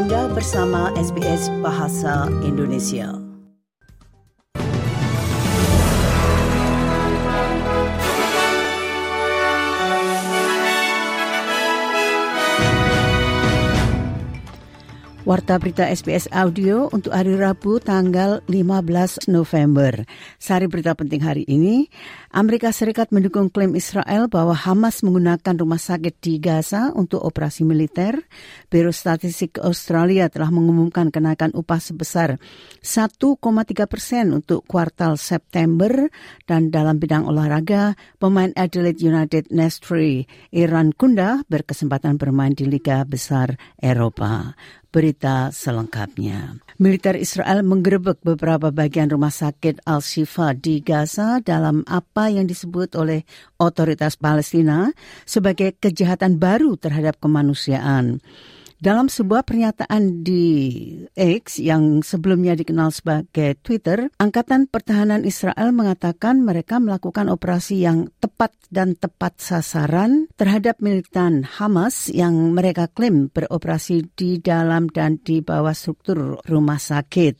Anda bersama SBS Bahasa Indonesia. Warta berita SBS Audio untuk hari Rabu tanggal 15 November. Sari berita penting hari ini, Amerika Serikat mendukung klaim Israel bahwa Hamas menggunakan rumah sakit di Gaza untuk operasi militer. Biro Statistik Australia telah mengumumkan kenaikan upah sebesar 1,3 persen untuk kuartal September dan dalam bidang olahraga, pemain Adelaide United Nestri Iran Kunda berkesempatan bermain di Liga Besar Eropa berita selengkapnya. Militer Israel menggerebek beberapa bagian rumah sakit Al-Shifa di Gaza dalam apa yang disebut oleh otoritas Palestina sebagai kejahatan baru terhadap kemanusiaan. Dalam sebuah pernyataan di X yang sebelumnya dikenal sebagai Twitter, Angkatan Pertahanan Israel mengatakan mereka melakukan operasi yang tepat dan tepat sasaran terhadap militan Hamas yang mereka klaim beroperasi di dalam dan di bawah struktur rumah sakit.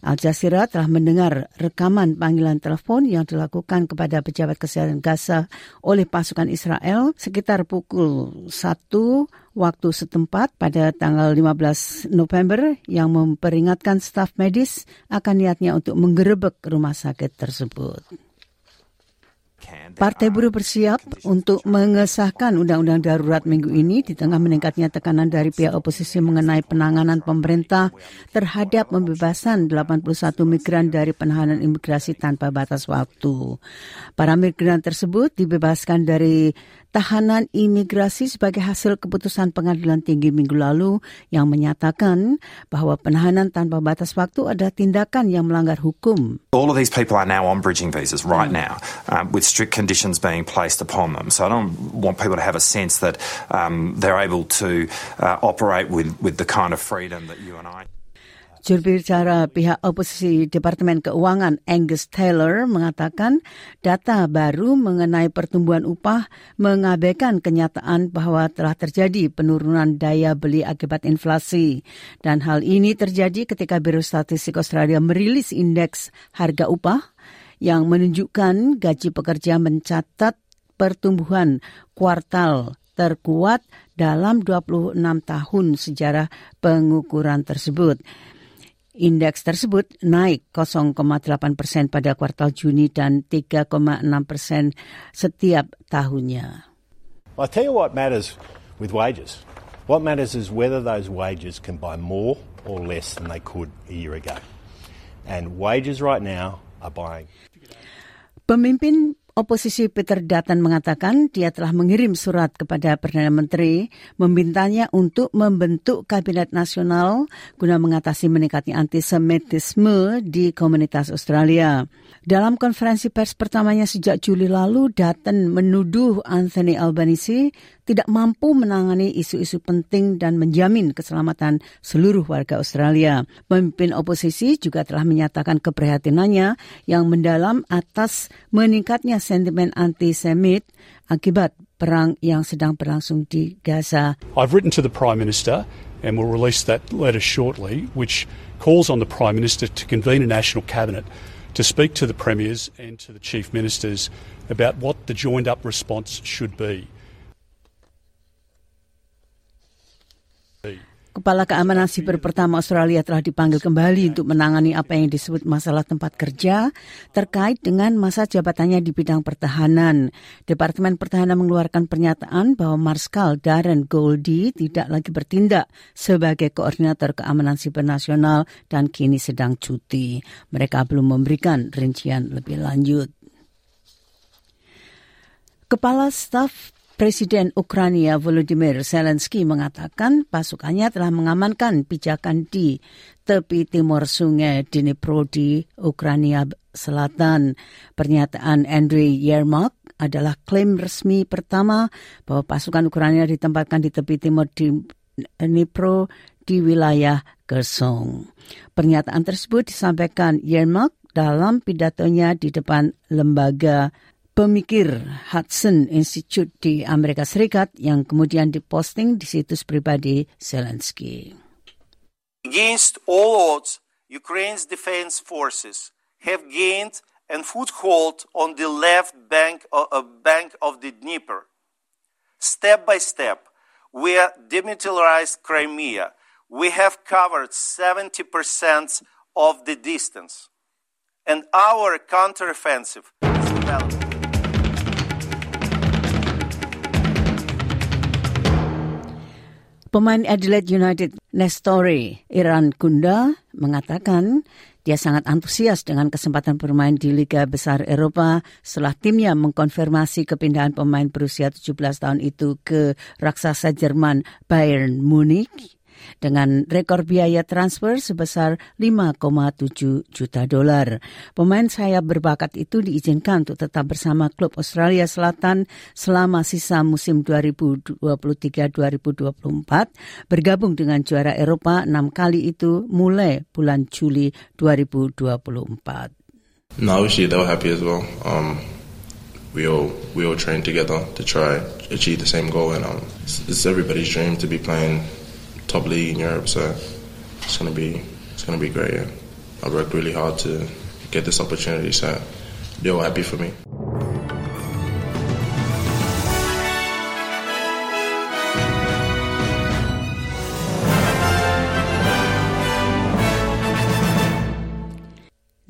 Al Jazeera telah mendengar rekaman panggilan telepon yang dilakukan kepada pejabat kesehatan Gaza oleh pasukan Israel sekitar pukul 1 waktu setempat pada tanggal 15 November yang memperingatkan staf medis akan niatnya untuk menggerebek rumah sakit tersebut. Partai Buruh bersiap untuk mengesahkan undang-undang darurat minggu ini di tengah meningkatnya tekanan dari pihak oposisi mengenai penanganan pemerintah terhadap pembebasan 81 migran dari penahanan imigrasi tanpa batas waktu. Para migran tersebut dibebaskan dari tahanan imigrasi sebagai hasil keputusan pengadilan tinggi minggu lalu yang menyatakan bahwa penahanan tanpa batas waktu adalah tindakan yang melanggar hukum. All of these people are now on bridging visas right now um, with strict conditions being placed upon them. So I don't want people to have a sense that um, they're able to uh, operate with, with the kind of freedom that you and I Juru bicara pihak oposisi Departemen Keuangan Angus Taylor mengatakan data baru mengenai pertumbuhan upah mengabaikan kenyataan bahwa telah terjadi penurunan daya beli akibat inflasi. Dan hal ini terjadi ketika Biro Statistik Australia merilis indeks harga upah yang menunjukkan gaji pekerja mencatat pertumbuhan kuartal terkuat dalam 26 tahun sejarah pengukuran tersebut. Indeks tersebut naik 0,8 persen pada kuartal Juni dan 3,6 persen setiap tahunnya. I tell you what matters with wages. What matters is whether those wages can buy more or less than they could a year ago. And wages right now are buying. Pemimpin Oposisi Peter Dutton mengatakan dia telah mengirim surat kepada Perdana Menteri memintanya untuk membentuk Kabinet Nasional guna mengatasi meningkatnya antisemitisme di komunitas Australia. Dalam konferensi pers pertamanya sejak Juli lalu, Dutton menuduh Anthony Albanese tidak mampu menangani isu-isu penting dan menjamin keselamatan seluruh warga Australia. Pemimpin oposisi juga telah menyatakan keprihatinannya yang mendalam atas meningkatnya antisemit akibat perang yang sedang berlangsung di Gaza. I've written to the Prime Minister and we'll release that letter shortly, which calls on the Prime Minister to convene a national cabinet to speak to the premiers and to the chief ministers about what the joined up response should be. Kepala Keamanan Siber pertama Australia telah dipanggil kembali untuk menangani apa yang disebut masalah tempat kerja terkait dengan masa jabatannya di bidang pertahanan. Departemen Pertahanan mengeluarkan pernyataan bahwa Marskal Darren Goldie tidak lagi bertindak sebagai koordinator keamanan siber nasional dan kini sedang cuti. Mereka belum memberikan rincian lebih lanjut. Kepala Staf Presiden Ukraina Volodymyr Zelensky mengatakan pasukannya telah mengamankan pijakan di tepi timur sungai Dnipro di Ukraina Selatan. Pernyataan Andriy Yermak adalah klaim resmi pertama bahwa pasukan Ukraina ditempatkan di tepi timur Dnipro di wilayah Kherson. Pernyataan tersebut disampaikan Yermak dalam pidatonya di depan lembaga pemikir Hudson Institute di Amerika Serikat yang kemudian diposting di situs pribadi Zelensky. Against all odds, Ukraine's defense forces have gained a foothold on the left bank of, uh, bank of the Dnieper. Step by step, we have demilitarized Crimea. We have covered 70% of the distance. And our counteroffensive is developing. Pemain Adelaide United Nestori Iran Kunda mengatakan dia sangat antusias dengan kesempatan bermain di Liga Besar Eropa setelah timnya mengkonfirmasi kepindahan pemain berusia 17 tahun itu ke raksasa Jerman Bayern Munich dengan rekor biaya transfer sebesar 5,7 juta dolar. Pemain sayap berbakat itu diizinkan untuk tetap bersama klub Australia Selatan selama sisa musim 2023-2024 bergabung dengan juara Eropa enam kali itu mulai bulan Juli 2024. No, obviously they were happy as well. Um, we all we all trained together to try achieve the same goal, and um, it's, it's everybody's dream to be playing top league in Europe. So it's gonna be it's gonna be great. Yeah. I worked really hard to get this opportunity, so they're all happy for me.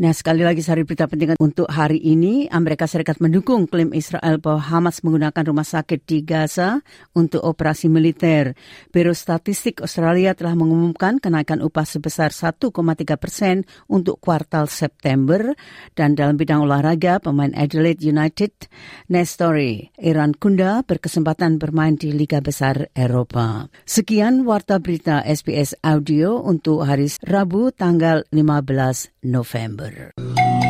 Nah, sekali lagi sari berita penting untuk hari ini, Amerika Serikat mendukung klaim Israel bahwa Hamas menggunakan rumah sakit di Gaza untuk operasi militer. Biro Statistik Australia telah mengumumkan kenaikan upah sebesar 1,3 persen untuk kuartal September. Dan dalam bidang olahraga, pemain Adelaide United, Nestori Iran Kunda berkesempatan bermain di Liga Besar Eropa. Sekian Warta Berita SBS Audio untuk hari Rabu tanggal 15 November. later.